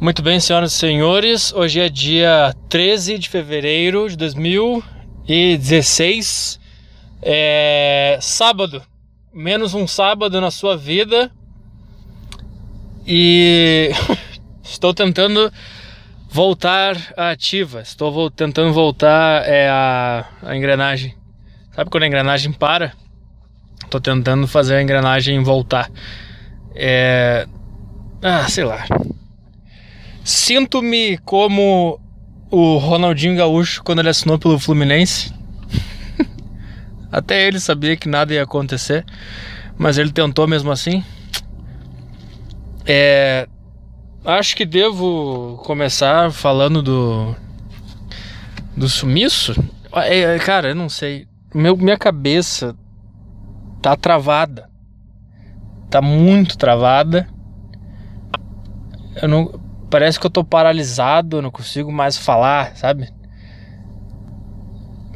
Muito bem, senhoras e senhores, hoje é dia 13 de fevereiro de 2016, é sábado, menos um sábado na sua vida e estou tentando voltar à ativa, estou vo tentando voltar é, a, a engrenagem. Sabe quando a engrenagem para? Estou tentando fazer a engrenagem voltar. É... Ah, sei lá. Sinto-me como o Ronaldinho Gaúcho quando ele assinou pelo Fluminense. Até ele sabia que nada ia acontecer, mas ele tentou mesmo assim. É, acho que devo começar falando do do sumiço. É, é cara, eu não sei. Meu, minha cabeça tá travada. Tá muito travada. Eu não parece que eu tô paralisado, não consigo mais falar, sabe?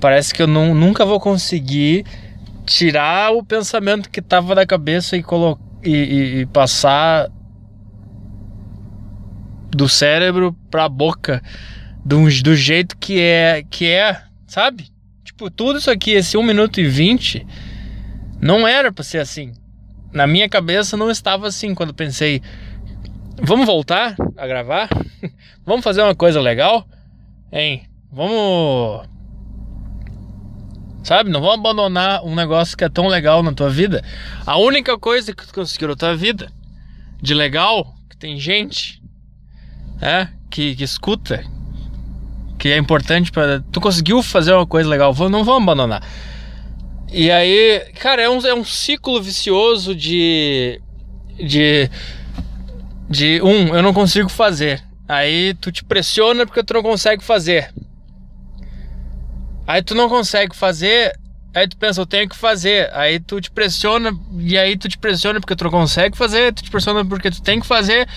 Parece que eu não, nunca vou conseguir tirar o pensamento que tava da cabeça e, colo e, e, e passar do cérebro pra boca do, do jeito que é, que é, sabe? Tipo, tudo isso aqui, esse 1 minuto e 20, não era pra ser assim. Na minha cabeça não estava assim quando pensei Vamos voltar a gravar? Vamos fazer uma coisa legal? Hein? Vamos. Sabe? Não vamos abandonar um negócio que é tão legal na tua vida. A única coisa que tu conseguiu na tua vida de legal, que tem gente, é, que, que escuta, que é importante para Tu conseguiu fazer uma coisa legal, não vamos abandonar. E aí, cara, é um, é um ciclo vicioso de. de de um, eu não consigo fazer. Aí tu te pressiona porque tu não consegue fazer. Aí tu não consegue fazer, aí tu pensa, eu tenho que fazer. Aí tu te pressiona, e aí tu te pressiona porque tu não consegue fazer, tu te pressiona porque tu tem que fazer,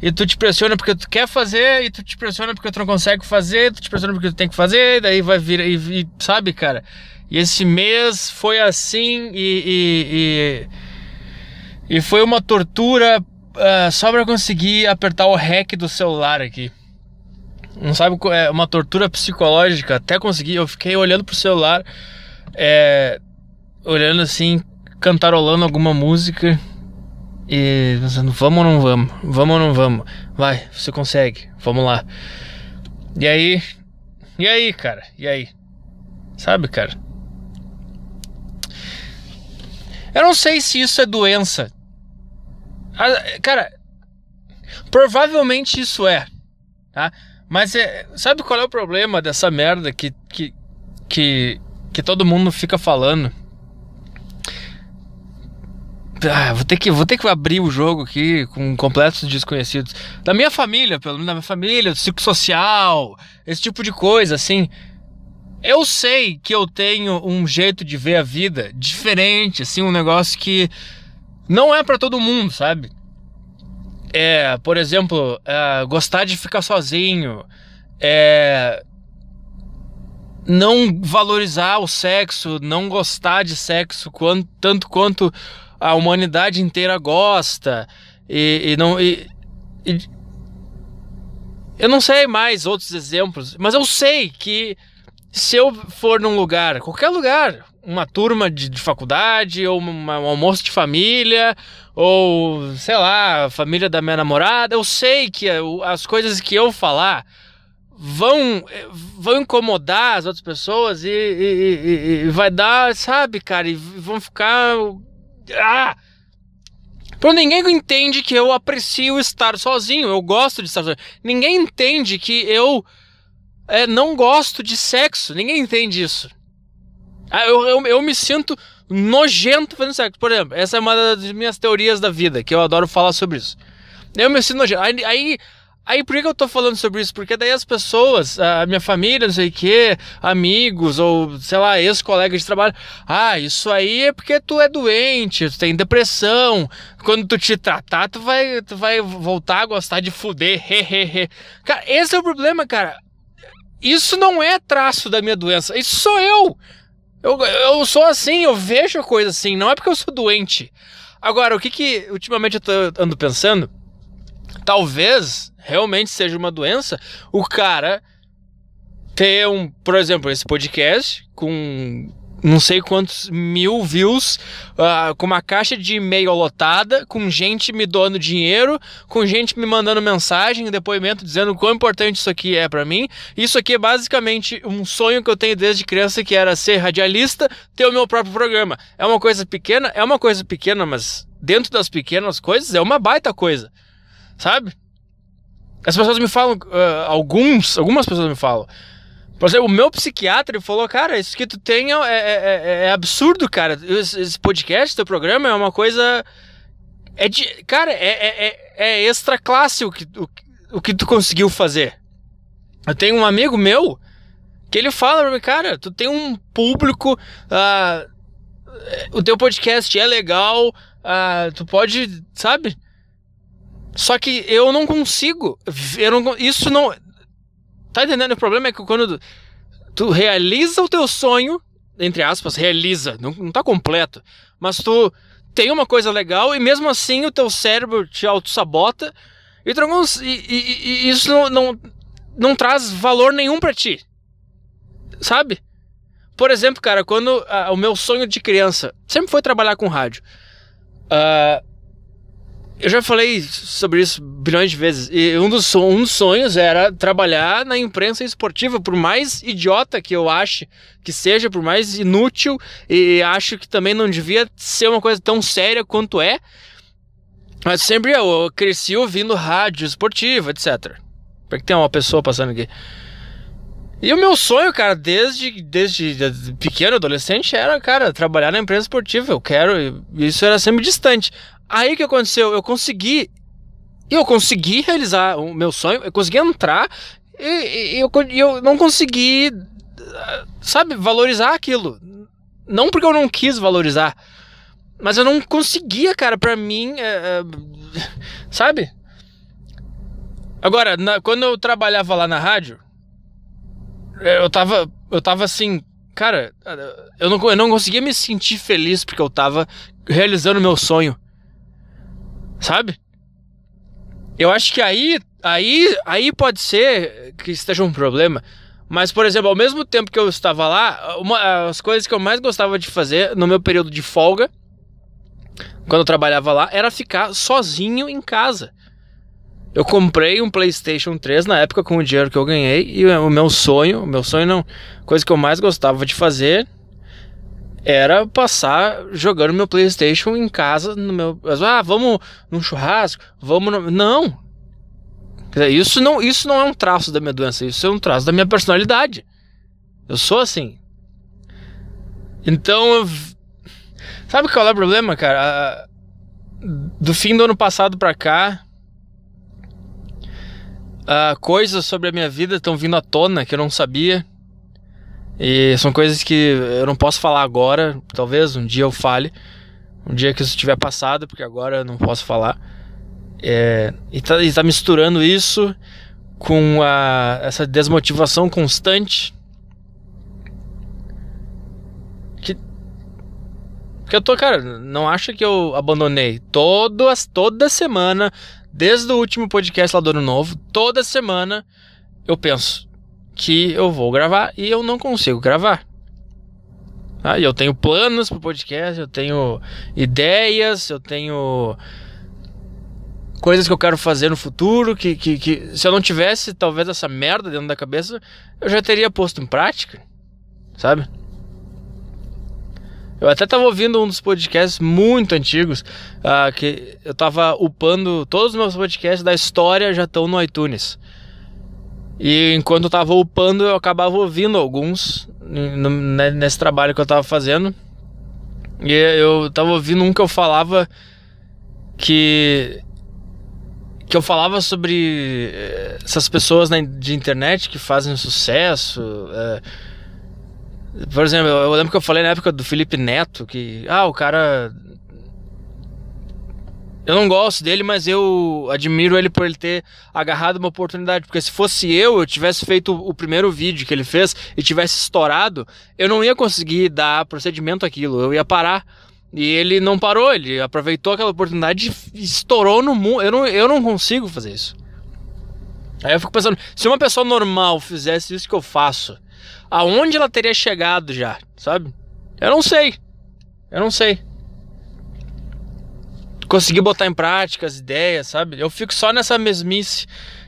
e tu te pressiona porque tu quer fazer, e tu te pressiona porque tu não consegue fazer, tu te pressiona porque tu tem que fazer, e daí vai vir, e, e sabe, cara? E esse mês foi assim, e, e, e, e foi uma tortura uh, só pra conseguir apertar o REC do celular aqui. Não sabe, é uma tortura psicológica. Até conseguir, eu fiquei olhando pro celular, é, olhando assim, cantarolando alguma música e pensando, vamos ou não vamos? Vamos ou não vamos? Vai, você consegue, vamos lá. E aí, e aí, cara? E aí? Sabe, cara? Eu não sei se isso é doença ah, cara, provavelmente isso é, tá? Mas é, sabe qual é o problema dessa merda que, que, que, que todo mundo fica falando? Ah, vou ter que vou ter que abrir o jogo aqui com completos desconhecidos da minha família, pelo menos da minha família, do ciclo social, esse tipo de coisa, assim. Eu sei que eu tenho um jeito de ver a vida diferente, assim, um negócio que não é para todo mundo, sabe? É, por exemplo, é, gostar de ficar sozinho, é, não valorizar o sexo, não gostar de sexo quanto, tanto quanto a humanidade inteira gosta e, e não e, e, eu não sei mais outros exemplos, mas eu sei que se eu for num lugar, qualquer lugar, uma turma de, de faculdade, ou uma, um almoço de família, ou sei lá, família da minha namorada, eu sei que as coisas que eu falar vão vão incomodar as outras pessoas e, e, e, e vai dar, sabe, cara, e vão ficar. Ah! Porque ninguém entende que eu aprecio estar sozinho, eu gosto de estar sozinho. Ninguém entende que eu é, não gosto de sexo, ninguém entende isso. Ah, eu, eu, eu me sinto nojento fazendo sexo. Por exemplo, essa é uma das minhas teorias da vida, que eu adoro falar sobre isso. Eu me sinto nojento. Aí, aí, aí por que eu tô falando sobre isso? Porque daí as pessoas, a minha família, não sei o que, amigos, ou sei lá, ex-colegas de trabalho, ah, isso aí é porque tu é doente, tu tem depressão. Quando tu te tratar, tu vai, tu vai voltar a gostar de fuder, hehehe. Cara, esse é o problema, cara. Isso não é traço da minha doença, isso sou eu. Eu, eu sou assim, eu vejo a coisa assim, não é porque eu sou doente. Agora, o que que ultimamente eu tô, ando pensando talvez realmente seja uma doença o cara ter um, por exemplo, esse podcast com não sei quantos mil views, uh, com uma caixa de e-mail lotada, com gente me doando dinheiro, com gente me mandando mensagem, depoimento dizendo quão importante isso aqui é para mim. Isso aqui é basicamente um sonho que eu tenho desde criança, que era ser radialista, ter o meu próprio programa. É uma coisa pequena, é uma coisa pequena, mas dentro das pequenas coisas é uma baita coisa, sabe? As pessoas me falam, uh, alguns, algumas pessoas me falam. Por exemplo, o meu psiquiatra ele falou, cara, isso que tu tem é, é, é, é absurdo, cara. Esse, podcast, teu programa é uma coisa. É de. Cara, é, é, é extra classe o que, o, o que tu conseguiu fazer. Eu tenho um amigo meu que ele fala pra mim, cara, tu tem um público. Uh, o teu podcast é legal. Uh, tu pode, sabe? Só que eu não consigo. Eu não, isso não. Tá entendendo? O problema é que quando tu realiza o teu sonho, entre aspas, realiza, não, não tá completo, mas tu tem uma coisa legal e mesmo assim o teu cérebro te auto-sabota e, e, e, e, isso não, não, não traz valor nenhum para ti. Sabe? Por exemplo, cara, quando uh, o meu sonho de criança sempre foi trabalhar com rádio. Uh, eu já falei sobre isso bilhões de vezes. E um dos, um dos sonhos era trabalhar na imprensa esportiva, por mais idiota que eu ache que seja, por mais inútil, e acho que também não devia ser uma coisa tão séria quanto é. Mas sempre eu cresci ouvindo rádio esportiva, etc. Porque tem uma pessoa passando aqui. E o meu sonho, cara, desde, desde pequeno, adolescente, era, cara, trabalhar na empresa esportiva. Eu quero. Isso era sempre distante. Aí o que aconteceu? Eu consegui. Eu consegui realizar o meu sonho, eu consegui entrar e, e eu, eu não consegui, sabe, valorizar aquilo. Não porque eu não quis valorizar, mas eu não conseguia, cara, pra mim, é, é, sabe? Agora, na, quando eu trabalhava lá na rádio, eu tava, eu tava assim, cara, eu não, eu não conseguia me sentir feliz porque eu tava realizando meu sonho. Sabe? Eu acho que aí, aí, aí pode ser que esteja um problema. Mas, por exemplo, ao mesmo tempo que eu estava lá, uma das coisas que eu mais gostava de fazer no meu período de folga, quando eu trabalhava lá, era ficar sozinho em casa. Eu comprei um PlayStation 3 na época com o dinheiro que eu ganhei e o meu sonho, o meu sonho não, coisa que eu mais gostava de fazer era passar jogando meu PlayStation em casa, no meu. Ah, vamos num churrasco, vamos. No... Não! Isso não, isso não é um traço da minha doença, isso é um traço da minha personalidade. Eu sou assim. Então, eu... sabe qual é o problema, cara? Do fim do ano passado pra cá, coisas sobre a minha vida estão vindo à tona que eu não sabia. E são coisas que eu não posso falar agora, talvez um dia eu fale, um dia que isso tiver passado, porque agora eu não posso falar. É, e, tá, e tá misturando isso com a, essa desmotivação constante. Que, que eu tô, cara, não acha que eu abandonei. Todo, toda semana, desde o último podcast lá do Ano Novo, toda semana eu penso, que eu vou gravar e eu não consigo gravar. Ah, eu tenho planos pro podcast, eu tenho ideias, eu tenho coisas que eu quero fazer no futuro, que, que, que se eu não tivesse talvez essa merda dentro da cabeça, eu já teria posto em prática, sabe? Eu até tava ouvindo um dos podcasts muito antigos, uh, que eu tava upando todos os meus podcasts da história já estão no iTunes. E enquanto eu tava upando, eu acabava ouvindo alguns no, nesse trabalho que eu tava fazendo. E eu tava ouvindo um que eu falava que que eu falava sobre eh, essas pessoas de internet que fazem sucesso. É, por exemplo, eu lembro que eu falei na época do Felipe Neto que ah, o cara eu não gosto dele, mas eu admiro ele por ele ter agarrado uma oportunidade. Porque se fosse eu, eu tivesse feito o primeiro vídeo que ele fez e tivesse estourado, eu não ia conseguir dar procedimento aquilo. Eu ia parar. E ele não parou, ele aproveitou aquela oportunidade e estourou no mundo. Eu não, eu não consigo fazer isso. Aí eu fico pensando, se uma pessoa normal fizesse isso que eu faço, aonde ela teria chegado já, sabe? Eu não sei. Eu não sei. Consegui botar em prática as ideias, sabe? Eu fico só nessa mesmice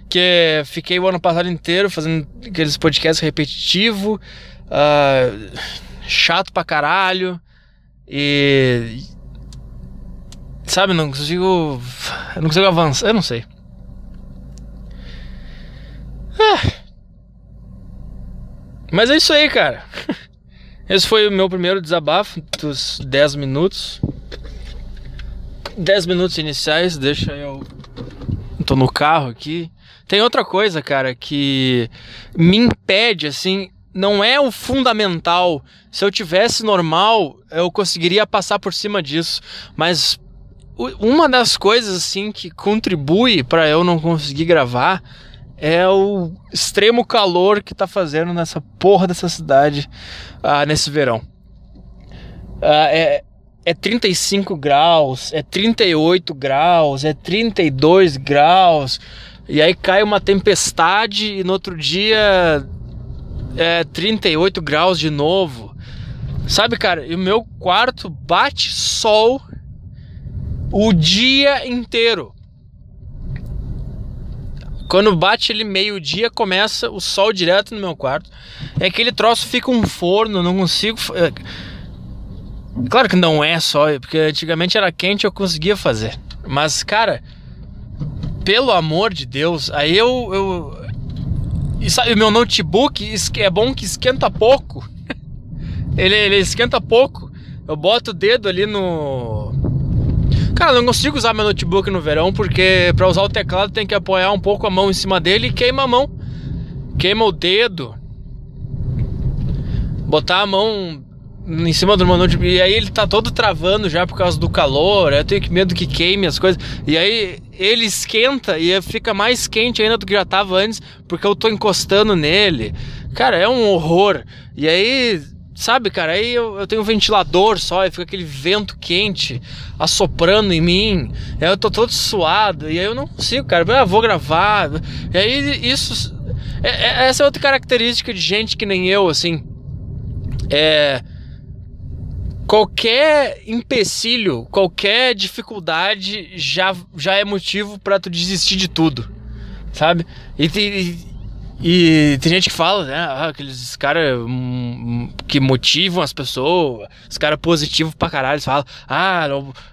que fiquei o ano passado inteiro fazendo aqueles podcasts repetitivos, uh, chato pra caralho. E. Sabe, não consigo. Não consigo avançar. Eu não sei. Ah. Mas é isso aí, cara. Esse foi o meu primeiro desabafo dos 10 minutos. 10 minutos iniciais, deixa eu. Tô no carro aqui. Tem outra coisa, cara, que me impede, assim, não é o fundamental. Se eu tivesse normal, eu conseguiria passar por cima disso. Mas uma das coisas assim que contribui para eu não conseguir gravar é o extremo calor que tá fazendo nessa porra dessa cidade ah, nesse verão. Ah, é, é 35 graus, é 38 graus, é 32 graus. E aí cai uma tempestade e no outro dia é, 38 graus de novo. Sabe, cara, e o meu quarto bate sol o dia inteiro. Quando bate ele meio-dia, começa o sol direto no meu quarto. É aquele troço fica um forno, não consigo. Claro que não é só, porque antigamente era quente eu conseguia fazer. Mas, cara, pelo amor de Deus, aí eu, eu e sabe, o meu notebook é bom que esquenta pouco. ele, ele esquenta pouco. Eu boto o dedo ali no. Cara, não consigo usar meu notebook no verão porque para usar o teclado tem que apoiar um pouco a mão em cima dele e queima a mão. Queima o dedo. Botar a mão em cima do meu notebook. E aí ele tá todo travando já por causa do calor. Eu tenho medo que queime as coisas. E aí ele esquenta e fica mais quente ainda do que já tava antes, porque eu tô encostando nele. Cara, é um horror. E aí, sabe, cara, aí eu, eu tenho um ventilador só e fica aquele vento quente assoprando em mim. Aí eu tô todo suado. E aí eu não consigo, cara. Eu ah, vou gravar. E aí isso. É, é, essa é outra característica de gente que nem eu, assim. É qualquer empecilho, qualquer dificuldade já, já é motivo para tu desistir de tudo, sabe? E, e, e tem gente que fala, né? Ah, aqueles caras hum, que motivam as pessoas, os caras positivos pra caralho, falam, ah,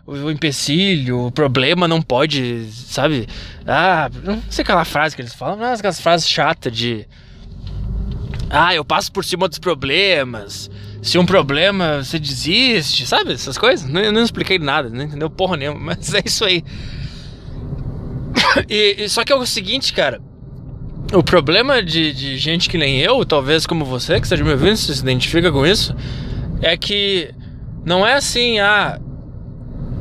o, o empecilho, o problema não pode, sabe? Ah, não sei aquela frase que eles falam, mas aquelas frases chatas de. Ah, eu passo por cima dos problemas se um problema você desiste, sabe? Essas coisas. Não, eu não expliquei nada, não entendeu porra nenhuma, mas é isso aí. E, e, só que é o seguinte, cara. O problema de, de gente que nem eu, talvez como você, que esteja me ouvindo, se identifica com isso, é que não é assim, ah,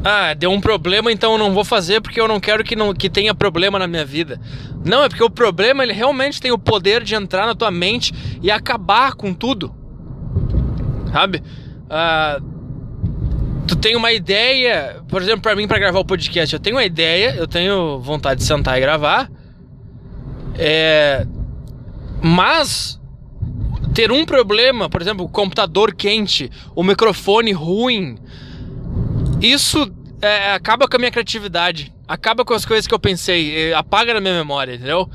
ah, deu um problema, então eu não vou fazer porque eu não quero que, não, que tenha problema na minha vida. Não, é porque o problema ele realmente tem o poder de entrar na tua mente e acabar com tudo sabe? Uh, tu tem uma ideia, por exemplo, para mim para gravar o podcast, eu tenho uma ideia, eu tenho vontade de sentar e gravar, é, mas ter um problema, por exemplo, o computador quente, o microfone ruim, isso é, acaba com a minha criatividade, acaba com as coisas que eu pensei, apaga na minha memória, entendeu?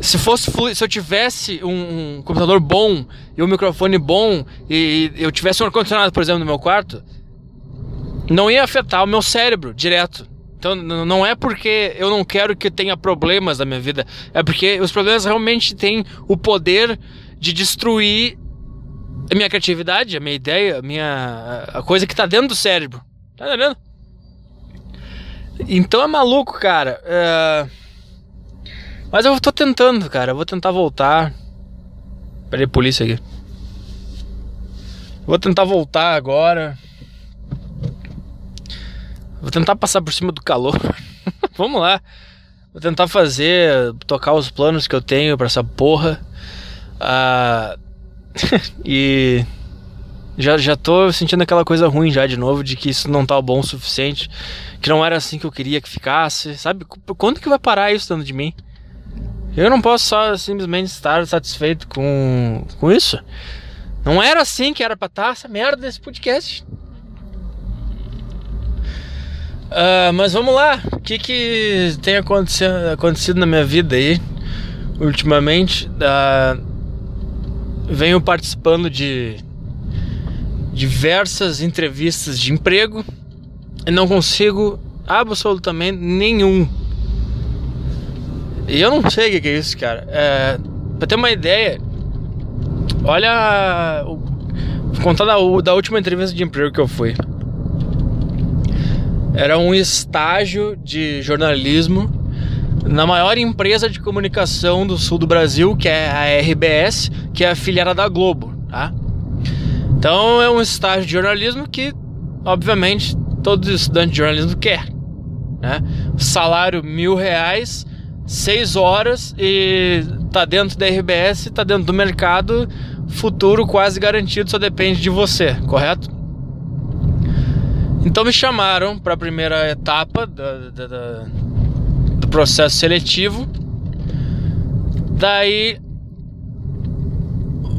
Se fosse se eu tivesse um, um, computador bom e um microfone bom e eu tivesse um ar condicionado, por exemplo, no meu quarto, não ia afetar o meu cérebro direto. Então não é porque eu não quero que tenha problemas na minha vida, é porque os problemas realmente têm o poder de destruir a minha criatividade, a minha ideia, a minha a coisa que está dentro do cérebro. Tá entendendo? Então é maluco, cara. Uh... Mas eu tô tentando, cara. Eu vou tentar voltar. Peraí, polícia aqui. Vou tentar voltar agora. Vou tentar passar por cima do calor. Vamos lá. Vou tentar fazer, tocar os planos que eu tenho para essa porra. Uh, e Já, já tô sentindo aquela coisa ruim já de novo, de que isso não tá bom o suficiente, que não era assim que eu queria que ficasse, sabe? Quando que vai parar isso dentro de mim? Eu não posso só simplesmente estar satisfeito com, com isso. Não era assim que era pra estar essa merda desse podcast. Uh, mas vamos lá, o que, que tem acontecido, acontecido na minha vida aí ultimamente? Uh, venho participando de diversas entrevistas de emprego e não consigo absolutamente nenhum. E eu não sei o que é isso, cara. É, pra ter uma ideia, olha. Vou contar da, da última entrevista de emprego que eu fui. Era um estágio de jornalismo na maior empresa de comunicação do sul do Brasil, que é a RBS, que é a filiada da Globo, tá? Então é um estágio de jornalismo que, obviamente, todo estudante de jornalismo quer, né? Salário mil reais, seis horas e tá dentro da RBS, tá dentro do mercado, futuro quase garantido, só depende de você, correto? Então me chamaram para a primeira etapa da, da, do processo seletivo. Daí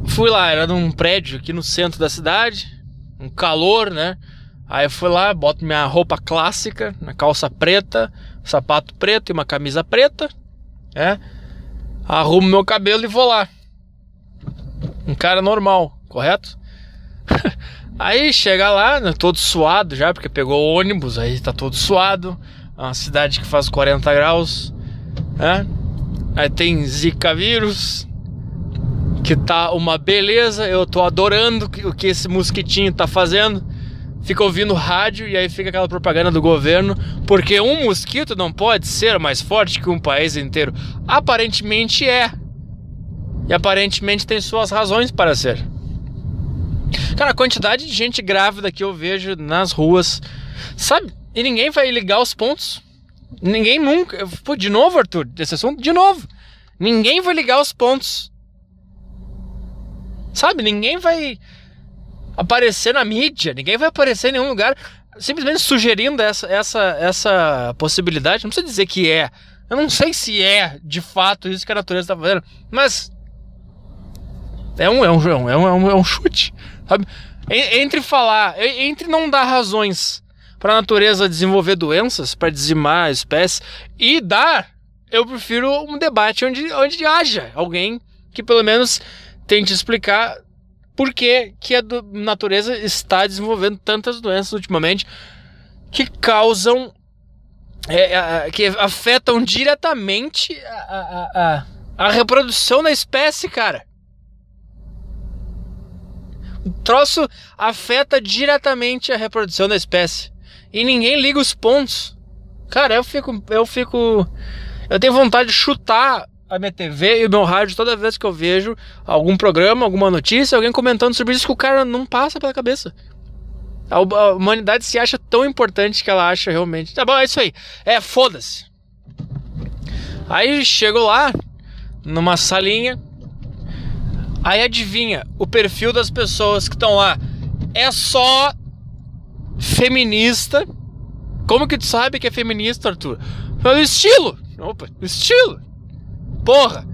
fui lá, era num prédio aqui no centro da cidade, um calor, né? Aí eu fui lá, boto minha roupa clássica, na calça preta, sapato preto e uma camisa preta, é? Arrumo meu cabelo e vou lá. Um cara normal, correto? Aí chega lá, né, todo suado já, porque pegou ônibus, aí tá todo suado. É uma cidade que faz 40 graus, né? Aí tem Zika vírus, que tá uma beleza. Eu tô adorando o que esse mosquitinho tá fazendo. Fica ouvindo rádio e aí fica aquela propaganda do governo, porque um mosquito não pode ser mais forte que um país inteiro. Aparentemente é. E aparentemente tem suas razões para ser. Cara, a quantidade de gente grávida que eu vejo nas ruas, sabe? E ninguém vai ligar os pontos. Ninguém nunca. Pô, de novo, Arthur, desse assunto, de novo. Ninguém vai ligar os pontos. Sabe? Ninguém vai aparecer na mídia, ninguém vai aparecer em nenhum lugar simplesmente sugerindo essa, essa, essa possibilidade. Não precisa dizer que é. Eu não sei se é de fato isso que a natureza está fazendo, mas é um, é um, é um, é um, é um chute. Sabe? Entre falar, entre não dar razões para a natureza desenvolver doenças, para dizimar a espécie, e dar, eu prefiro um debate onde, onde haja alguém que pelo menos tente explicar por que, que a natureza está desenvolvendo tantas doenças ultimamente que causam, é, é, que afetam diretamente a, a, a, a reprodução da espécie, cara. O troço afeta diretamente a reprodução da espécie. E ninguém liga os pontos. Cara, eu fico. Eu fico. Eu tenho vontade de chutar a minha TV e o meu rádio toda vez que eu vejo algum programa, alguma notícia, alguém comentando sobre isso que o cara não passa pela cabeça. A, humanidade se acha tão importante que ela acha realmente. Tá bom, é isso aí. É, foda-se. Aí chego lá, numa salinha, Aí adivinha, o perfil das pessoas que estão lá é só feminista. Como que tu sabe que é feminista, Arthur? Pelo estilo. Opa, estilo. Porra,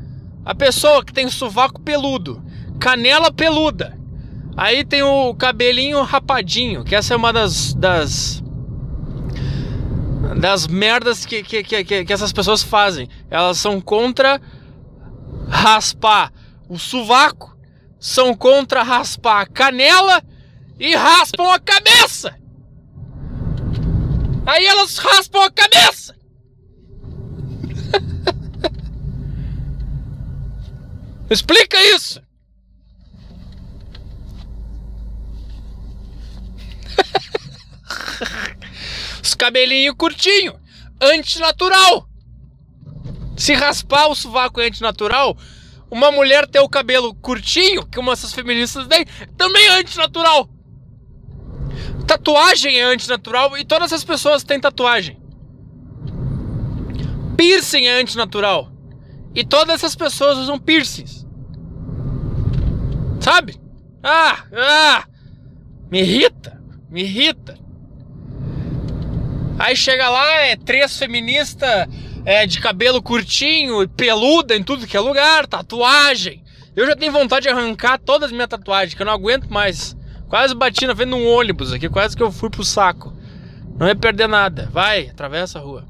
a pessoa que tem sovaco peludo, canela peluda. Aí tem o cabelinho rapadinho, que essa é uma das das das merdas que, que, que, que essas pessoas fazem. Elas são contra raspar o sovaco, são contra raspar a canela e raspam a cabeça. Aí elas raspam a cabeça. Explica isso. Os cabelinhos curtinho, antinatural. Se raspar o sovaco é antinatural, uma mulher ter o cabelo curtinho, que uma dessas feministas têm, também é antinatural. Tatuagem é antinatural e todas as pessoas têm tatuagem. Piercing é antinatural. E todas essas pessoas usam piercings. Sabe? Ah, ah! Me irrita, me irrita. Aí chega lá, é três feministas é, de cabelo curtinho e peluda em tudo que é lugar, tatuagem. Eu já tenho vontade de arrancar todas as minhas tatuagens, que eu não aguento mais. Quase bati na frente de um ônibus aqui, quase que eu fui pro saco. Não ia perder nada. Vai, atravessa a rua.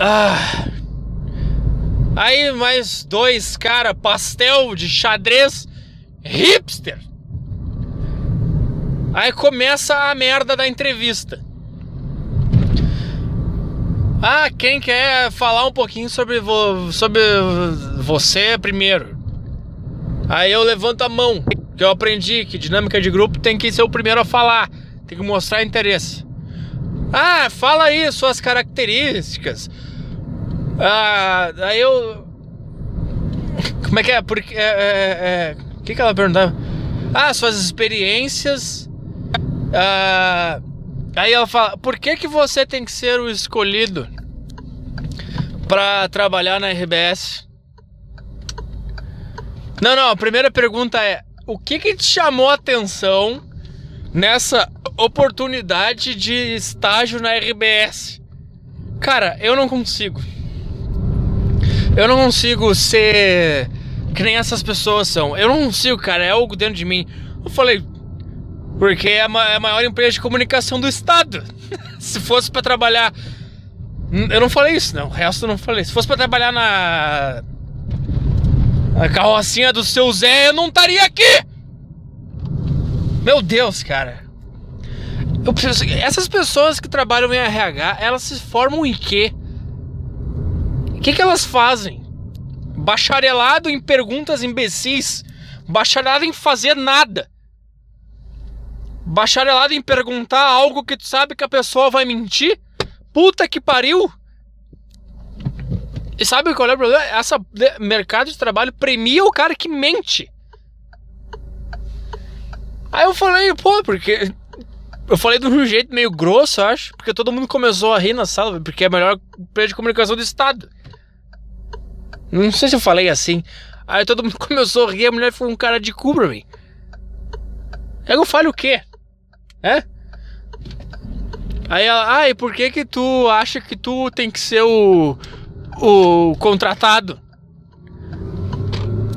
Ah. Aí mais dois cara pastel de xadrez hipster. Aí começa a merda da entrevista. Ah, quem quer falar um pouquinho sobre, vo sobre você primeiro? Aí eu levanto a mão, que eu aprendi que dinâmica de grupo tem que ser o primeiro a falar, tem que mostrar interesse. Ah, fala aí suas características. Ah, aí eu. Como é que é? Porque. É, é, é... O que, que ela perguntava? Ah, suas experiências. Ah, aí ela fala: Por que, que você tem que ser o escolhido para trabalhar na RBS? Não, não. A primeira pergunta é: O que, que te chamou a atenção nessa oportunidade de estágio na RBS? Cara, eu não consigo. Eu não consigo ser que nem essas pessoas são. Eu não consigo, cara. É algo dentro de mim. Eu falei, porque é a maior empresa de comunicação do estado. Se fosse para trabalhar. Eu não falei isso, não. O resto eu não falei. Se fosse para trabalhar na. Na carrocinha do seu Zé, eu não estaria aqui! Meu Deus, cara. Eu preciso... Essas pessoas que trabalham em RH, elas se formam em quê? O que, que elas fazem? Bacharelado em perguntas imbecis. Bacharelado em fazer nada. Bacharelado em perguntar algo que tu sabe que a pessoa vai mentir. Puta que pariu! E sabe qual é o problema? Essa mercado de trabalho premia o cara que mente. Aí eu falei, pô, porque. Eu falei de um jeito meio grosso, acho, porque todo mundo começou a rir na sala, porque é a melhor empresa de comunicação do estado. Não sei se eu falei assim. Aí todo mundo começou a rir, a mulher foi um cara de cu pra mim. Eu falei o quê? É? Aí ela, ah, e por que que tu acha que tu tem que ser o, o contratado?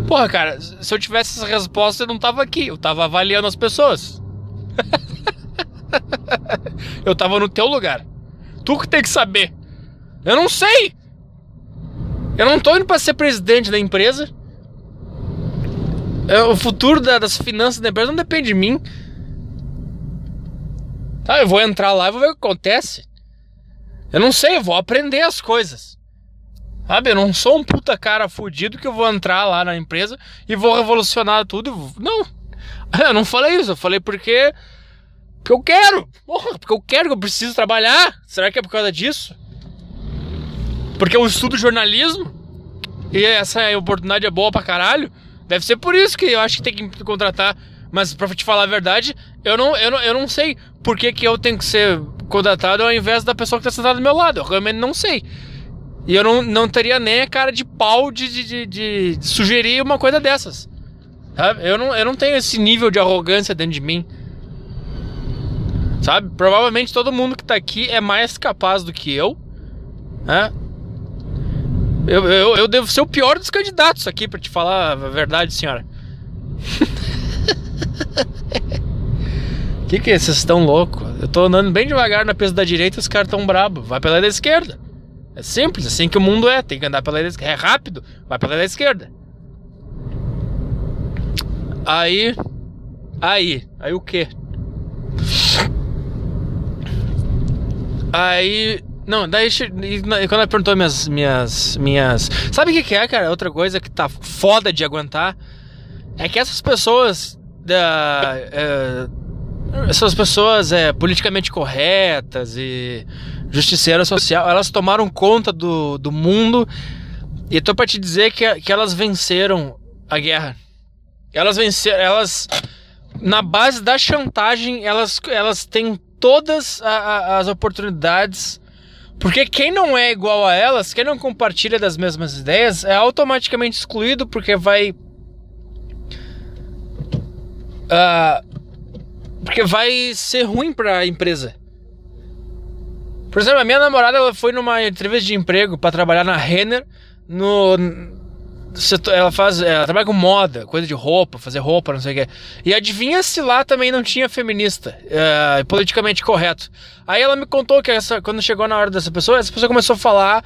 Porra, cara, se eu tivesse essa resposta eu não tava aqui, eu tava avaliando as pessoas. eu tava no teu lugar. Tu que tem que saber. Eu não sei. Eu não tô indo para ser presidente da empresa. É, o futuro da, das finanças da empresa não depende de mim. Tá, eu vou entrar lá e vou ver o que acontece. Eu não sei, eu vou aprender as coisas. Sabe, eu não sou um puta cara fudido que eu vou entrar lá na empresa e vou revolucionar tudo. Não. Eu não falei isso, eu falei porque. Porque eu quero. Porra, porque eu quero, que eu preciso trabalhar. Será que é por causa disso? Porque eu estudo jornalismo e essa oportunidade é boa pra caralho. Deve ser por isso que eu acho que tem que contratar. Mas pra te falar a verdade, eu não, eu não, eu não sei por que, que eu tenho que ser contratado ao invés da pessoa que tá sentada do meu lado. Eu realmente não sei. E eu não, não teria nem a cara de pau de, de, de, de sugerir uma coisa dessas. Sabe? Eu não, eu não tenho esse nível de arrogância dentro de mim. Sabe? Provavelmente todo mundo que tá aqui é mais capaz do que eu. Né? Eu, eu, eu devo ser o pior dos candidatos aqui, para te falar a verdade, senhora. que que é? Vocês estão loucos? Eu tô andando bem devagar na pista da direita os caras tão brabo. Vai pela da esquerda. É simples, assim que o mundo é. Tem que andar pela da esquerda. É rápido, vai pela da esquerda. Aí. Aí. Aí o quê? Aí não, daí quando ela perguntou minhas. minhas. minhas. Sabe o que, que é, cara? Outra coisa que tá foda de aguentar é que essas pessoas. Da, é, essas pessoas é, politicamente corretas e justiceiras social, elas tomaram conta do, do mundo e tô pra te dizer que, que elas venceram a guerra. Elas venceram, elas na base da chantagem, elas, elas têm todas a, a, as oportunidades porque quem não é igual a elas, quem não compartilha das mesmas ideias, é automaticamente excluído porque vai Uh, porque vai ser ruim pra empresa. Por exemplo, a minha namorada ela foi numa entrevista de emprego para trabalhar na Renner no ela faz, ela trabalha com moda, coisa de roupa, fazer roupa, não sei o que. E adivinha se lá também não tinha feminista, uh, politicamente correto. Aí ela me contou que essa, quando chegou na hora dessa pessoa, essa pessoa começou a falar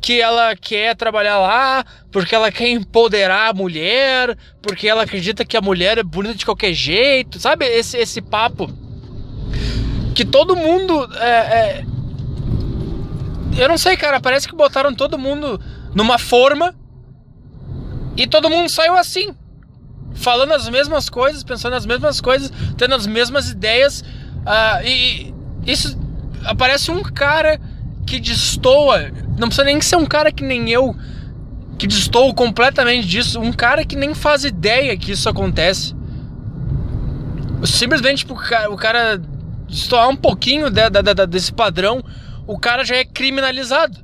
que ela quer trabalhar lá porque ela quer empoderar a mulher, porque ela acredita que a mulher é bonita de qualquer jeito, sabe? Esse, esse papo que todo mundo. É, é... Eu não sei, cara, parece que botaram todo mundo numa forma e todo mundo saiu assim. Falando as mesmas coisas, pensando as mesmas coisas, tendo as mesmas ideias. Uh, e, e isso aparece um cara que destoa. Não precisa nem ser um cara que nem eu, que destoa completamente disso. Um cara que nem faz ideia que isso acontece. Simplesmente tipo, o cara, destoar um pouquinho de, de, de, desse padrão, o cara já é criminalizado.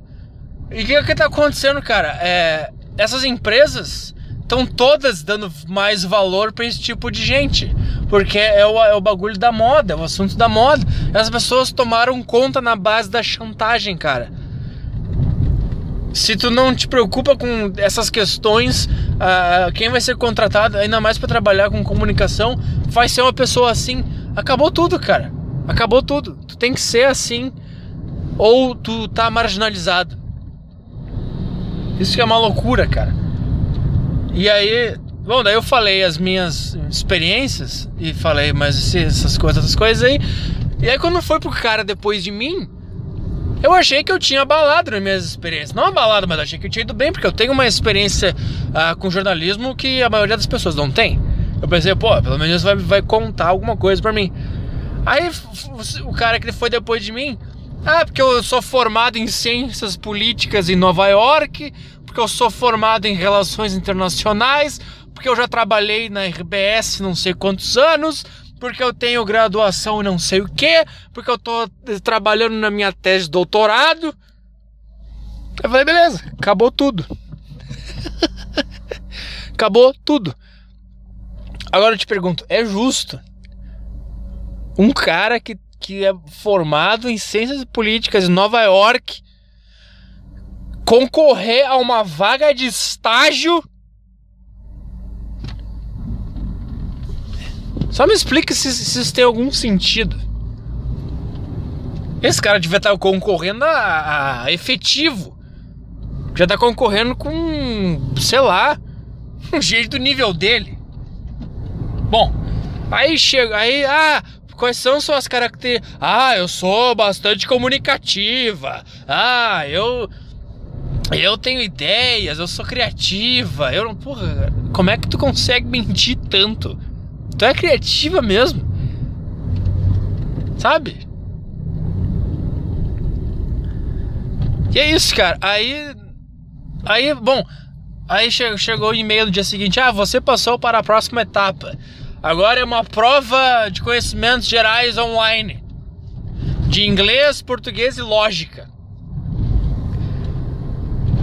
E o que, que tá acontecendo, cara? É, essas empresas estão todas dando mais valor para esse tipo de gente. Porque é o, é o bagulho da moda, é o assunto da moda. As pessoas tomaram conta na base da chantagem, cara. Se tu não te preocupa com essas questões, quem vai ser contratado, ainda mais para trabalhar com comunicação, vai ser uma pessoa assim. Acabou tudo, cara. Acabou tudo. Tu tem que ser assim ou tu tá marginalizado. Isso que é uma loucura, cara. E aí, bom, daí eu falei as minhas experiências e falei, mas essas coisas, essas coisas aí. E aí quando foi pro cara depois de mim, eu achei que eu tinha abalado nas minhas experiências. Não abalado, mas achei que eu tinha ido bem, porque eu tenho uma experiência uh, com jornalismo que a maioria das pessoas não tem. Eu pensei, pô, pelo menos vai, vai contar alguma coisa para mim. Aí o cara que foi depois de mim, ah, porque eu sou formado em ciências políticas em Nova York, porque eu sou formado em relações internacionais, porque eu já trabalhei na RBS não sei quantos anos, porque eu tenho graduação não sei o que, porque eu tô trabalhando na minha tese de doutorado. Eu falei, beleza, acabou tudo. acabou tudo. Agora eu te pergunto, é justo um cara que, que é formado em ciências políticas em Nova York concorrer a uma vaga de estágio. Só me explica se, se isso tem algum sentido. Esse cara devia estar concorrendo a, a efetivo. Já está concorrendo com, sei lá, um jeito do nível dele. Bom, aí chega, aí, ah, quais são suas características? Ah, eu sou bastante comunicativa. Ah, eu eu tenho ideias, eu sou criativa. Eu não. Porra, como é que tu consegue mentir tanto? Tu é criativa mesmo? Sabe? E é isso, cara. Aí. Aí, bom. Aí chegou o e-mail no dia seguinte: Ah, você passou para a próxima etapa. Agora é uma prova de conhecimentos gerais online. De inglês, português e lógica.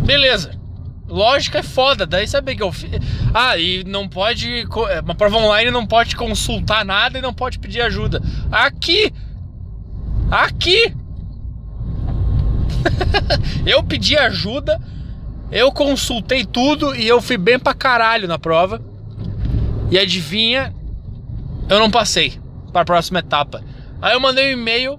Beleza. Lógica é foda, daí sabe que eu fiz. Ah, e não pode. É, uma prova online não pode consultar nada e não pode pedir ajuda. Aqui! Aqui! eu pedi ajuda, eu consultei tudo e eu fui bem pra caralho na prova. E adivinha, eu não passei para a próxima etapa. Aí eu mandei um e-mail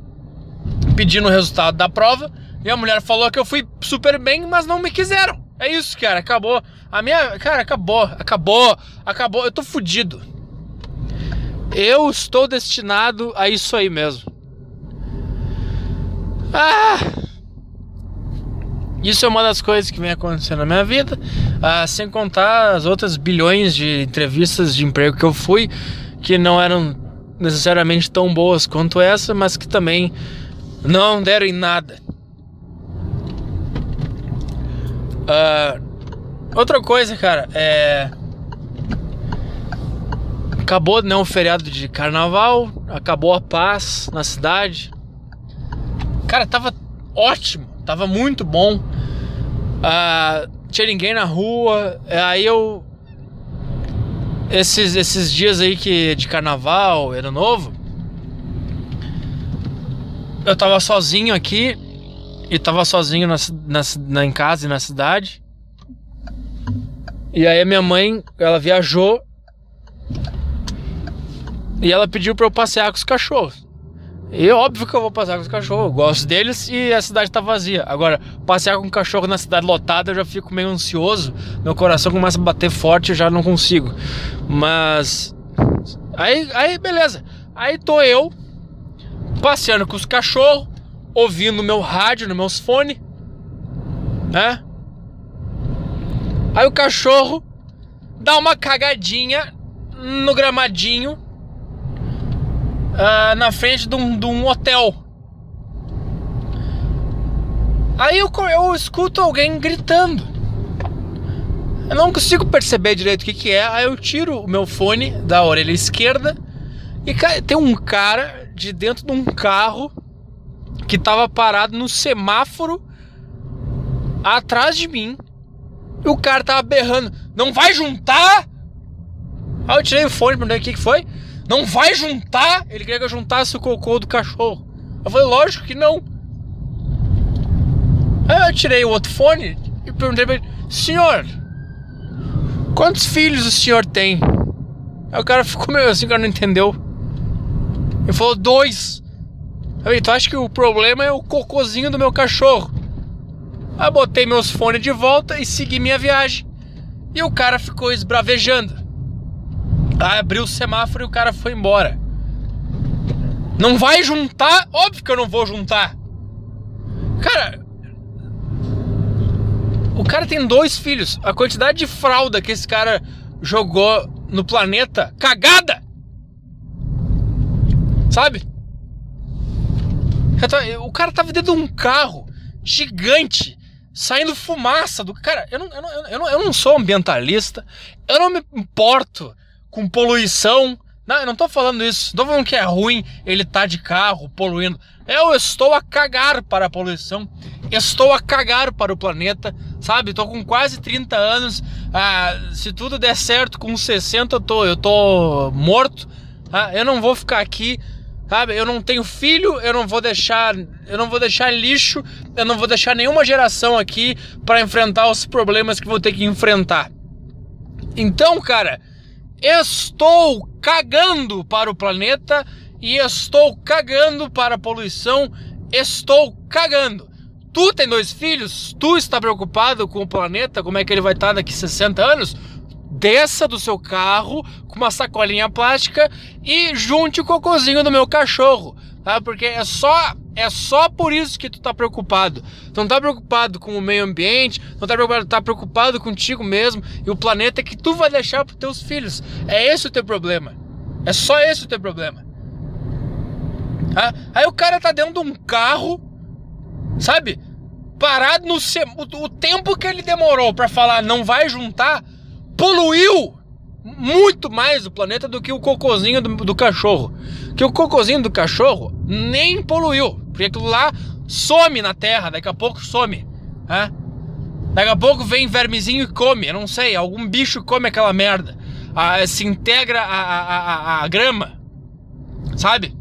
pedindo o resultado da prova. E a mulher falou que eu fui super bem, mas não me quiseram. É isso, cara, acabou. A minha. Cara, acabou, acabou, acabou. Eu tô fudido. Eu estou destinado a isso aí mesmo. Ah! Isso é uma das coisas que vem acontecendo na minha vida, ah, sem contar as outras bilhões de entrevistas de emprego que eu fui, que não eram necessariamente tão boas quanto essa, mas que também não deram em nada. Uh, outra coisa, cara, é. Acabou né, o feriado de carnaval, acabou a paz na cidade. Cara, tava ótimo, tava muito bom. Uh, tinha ninguém na rua, aí eu. Esses, esses dias aí que de carnaval, ano novo, eu tava sozinho aqui e tava sozinho na, na, na, em casa e na cidade. E aí a minha mãe, ela viajou e ela pediu para eu passear com os cachorros. E óbvio que eu vou passear com os cachorros, eu gosto deles e a cidade tá vazia. Agora, passear com um cachorro na cidade lotada eu já fico meio ansioso, meu coração começa a bater forte e eu já não consigo. Mas. Aí, aí beleza. Aí tô eu passeando com os cachorros, ouvindo meu rádio nos meus fones, né? Aí o cachorro dá uma cagadinha no gramadinho uh, na frente de um, de um, hotel. Aí eu, eu escuto alguém gritando. Eu não consigo perceber direito o que, que é. Aí eu tiro o meu fone da orelha esquerda e tem um cara de dentro de um carro que tava parado no semáforo atrás de mim. E o cara tava berrando: Não vai juntar? Aí eu tirei o fone pra ver o que, que foi. Não vai juntar? Ele queria que eu juntasse o cocô do cachorro. Eu falei, lógico que não. Aí eu tirei o outro fone e perguntei pra ele, senhor, quantos filhos o senhor tem? Aí o cara ficou meio assim, o cara não entendeu. Ele falou, dois. Eu tu acha que o problema é o cocôzinho do meu cachorro? Aí botei meus fones de volta e segui minha viagem. E o cara ficou esbravejando. Abriu o semáforo e o cara foi embora. Não vai juntar? Óbvio que eu não vou juntar. Cara, o cara tem dois filhos. A quantidade de fralda que esse cara jogou no planeta, cagada! Sabe? O cara tava dentro de um carro gigante, saindo fumaça do. Cara, eu não, eu não, eu não, eu não sou ambientalista, eu não me importo com poluição. Não, eu não tô falando isso. Não tô falando que é ruim ele tá de carro poluindo. Eu estou a cagar para a poluição. Estou a cagar para o planeta, sabe? Tô com quase 30 anos. Ah, se tudo der certo, com 60 eu tô, eu tô morto. Ah, eu não vou ficar aqui, sabe? Eu não tenho filho, eu não vou deixar, eu não vou deixar lixo, eu não vou deixar nenhuma geração aqui para enfrentar os problemas que vou ter que enfrentar. Então, cara, Estou cagando para o planeta e estou cagando para a poluição. Estou cagando. Tu tem dois filhos? Tu está preocupado com o planeta? Como é que ele vai estar daqui 60 anos? Desça do seu carro com uma sacolinha plástica e junte o cocôzinho do meu cachorro, tá? Porque é só é só por isso que tu tá preocupado. Tu não tá preocupado com o meio ambiente, não tá preocupado, tá preocupado contigo mesmo e o planeta que tu vai deixar pros teus filhos. É esse o teu problema. É só esse o teu problema. Ah, aí o cara tá dentro de um carro, sabe? Parado no o, o tempo que ele demorou para falar não vai juntar, poluiu muito mais o planeta do que o cocôzinho do, do cachorro. Que o cocôzinho do cachorro nem poluiu. Porque aquilo lá some na terra, daqui a pouco some. Né? Daqui a pouco vem vermezinho e come, eu não sei, algum bicho come aquela merda. Ah, se integra a, a, a, a grama. Sabe?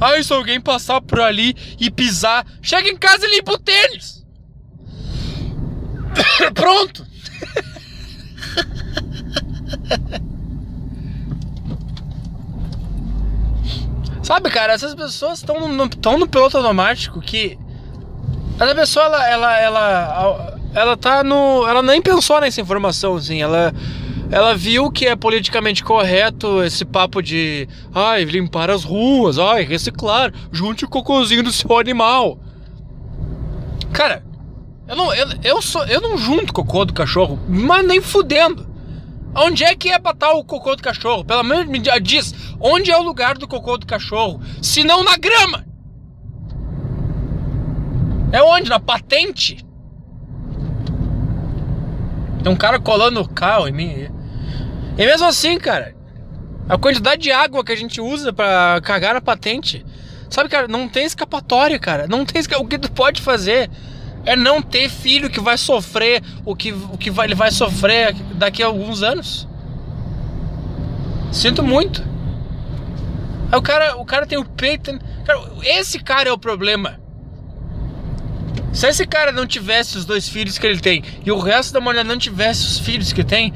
Aí se alguém passar por ali e pisar, chega em casa e limpa o tênis. Pronto. Sabe, cara, essas pessoas estão no, no piloto automático que. Essa pessoa, ela, ela, ela, ela tá no. Ela nem pensou nessa informação, assim. Ela, ela viu que é politicamente correto esse papo de. Ai, limpar as ruas, ai, reciclar, junte o cocôzinho do seu animal. Cara, eu não, eu, eu, sou, eu não junto cocô do cachorro, mas nem fudendo. Onde é que é botar o cocô do cachorro? Pelo menos me diz, onde é o lugar do cocô do cachorro? Se não na grama. É onde? Na patente? Tem um cara colando o carro em mim. E mesmo assim, cara, a quantidade de água que a gente usa para cagar na patente, sabe, cara, não tem escapatória, cara. Não tem o que tu pode fazer é não ter filho que vai sofrer o que, o que vai, ele vai sofrer daqui a alguns anos. Sinto muito. Aí o cara, o cara tem o peito. Cara, esse cara é o problema. Se esse cara não tivesse os dois filhos que ele tem e o resto da mulher não tivesse os filhos que tem,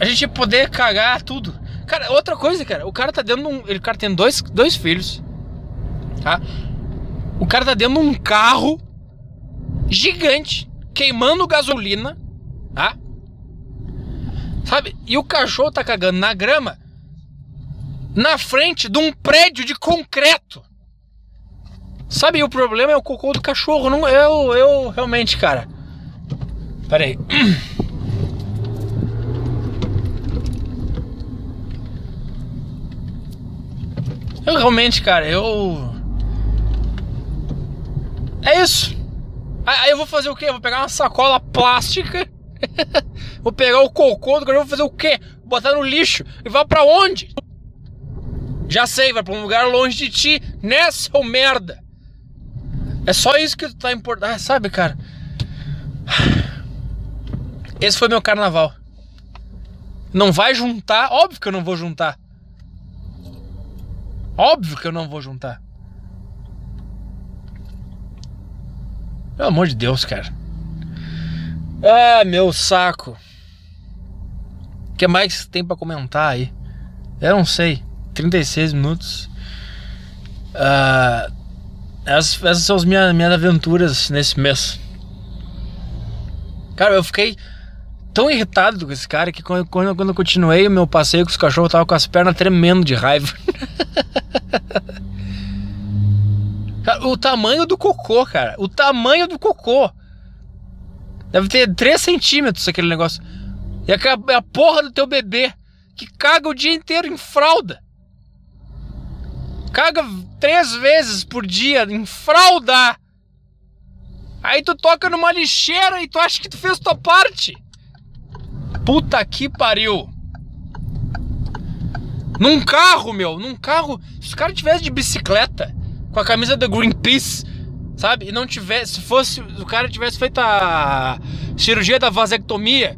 a gente ia poder cagar tudo. Cara, outra coisa, cara, o cara tá dentro de um. Ele, cara tem dois, dois filhos. Tá? O cara tá dentro de um carro gigante, queimando gasolina, tá? Sabe? E o cachorro tá cagando na grama na frente de um prédio de concreto. Sabe, o problema é o cocô do cachorro, não eu, eu realmente, cara. Pera aí. Eu realmente, cara, eu É isso. Aí eu vou fazer o quê? Eu vou pegar uma sacola plástica. vou pegar o cocô do cachorro, vou fazer o quê? Botar no lixo e vai para onde? Já sei, vai pra um lugar longe de ti, nessa ou merda. É só isso que tu tá importando. Ah, sabe, cara? Esse foi meu carnaval. Não vai juntar? Óbvio que eu não vou juntar. Óbvio que eu não vou juntar. Pelo amor de Deus, cara. Ah, meu saco. O que mais tem para comentar aí? Eu não sei. 36 minutos. Uh, essas, essas são as minhas, minhas aventuras nesse mês. Cara, eu fiquei tão irritado com esse cara que quando, quando, quando eu continuei o meu passeio com os cachorros, eu tava com as pernas tremendo de raiva. cara, o tamanho do cocô, cara. O tamanho do cocô. Deve ter 3 centímetros aquele negócio. E a, a porra do teu bebê que caga o dia inteiro em fralda caga três vezes por dia em fralda. Aí tu toca numa lixeira e tu acha que tu fez tua parte. Puta que pariu. Num carro, meu, num carro. Se o cara tivesse de bicicleta, com a camisa da Greenpeace, sabe? E não tivesse. Se fosse. O cara tivesse feito a cirurgia da vasectomia,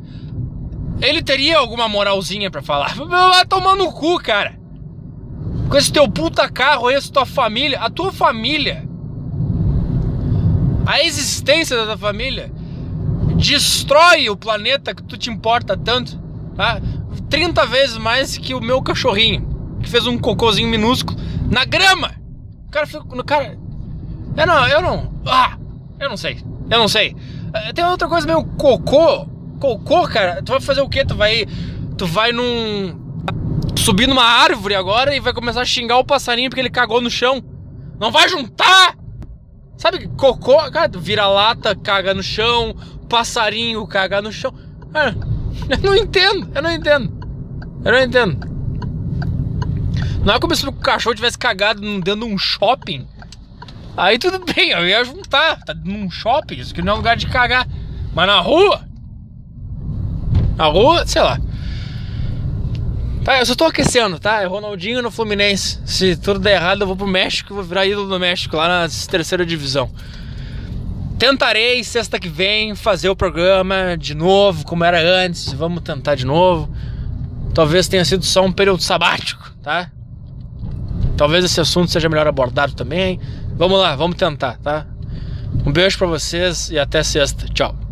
ele teria alguma moralzinha para falar. Vai tomar no cu, cara com esse teu puta carro, essa tua família, a tua família, a existência da tua família, destrói o planeta que tu te importa tanto, tá? 30 vezes mais que o meu cachorrinho, que fez um cocôzinho minúsculo na grama. Cara fica. Cara. Eu não, eu não. Ah! Eu não sei. Eu não sei. Eh, tem outra coisa meio cocô. Cocô, cara. Tu vai fazer o quê? Tu vai. Tu vai num subir numa árvore agora e vai começar a xingar o passarinho porque ele cagou no chão. Não vai juntar! Sabe, cocô, cara, vira-lata, caga no chão, passarinho caga no chão. Cara, eu não entendo, eu não entendo. Eu não entendo. Não é como se o cachorro tivesse cagado dentro de um shopping. Aí tudo bem, eu ia juntar. Tá num shopping, isso que não é lugar de cagar. Mas na rua? Na rua, sei lá. Tá, eu só tô aquecendo, tá? É Ronaldinho no Fluminense. Se tudo der errado, eu vou pro México vou virar ídolo do México, lá na terceira divisão. Tentarei sexta que vem fazer o programa de novo, como era antes. Vamos tentar de novo. Talvez tenha sido só um período sabático, tá? Talvez esse assunto seja melhor abordado também. Vamos lá, vamos tentar, tá? Um beijo para vocês e até sexta. Tchau.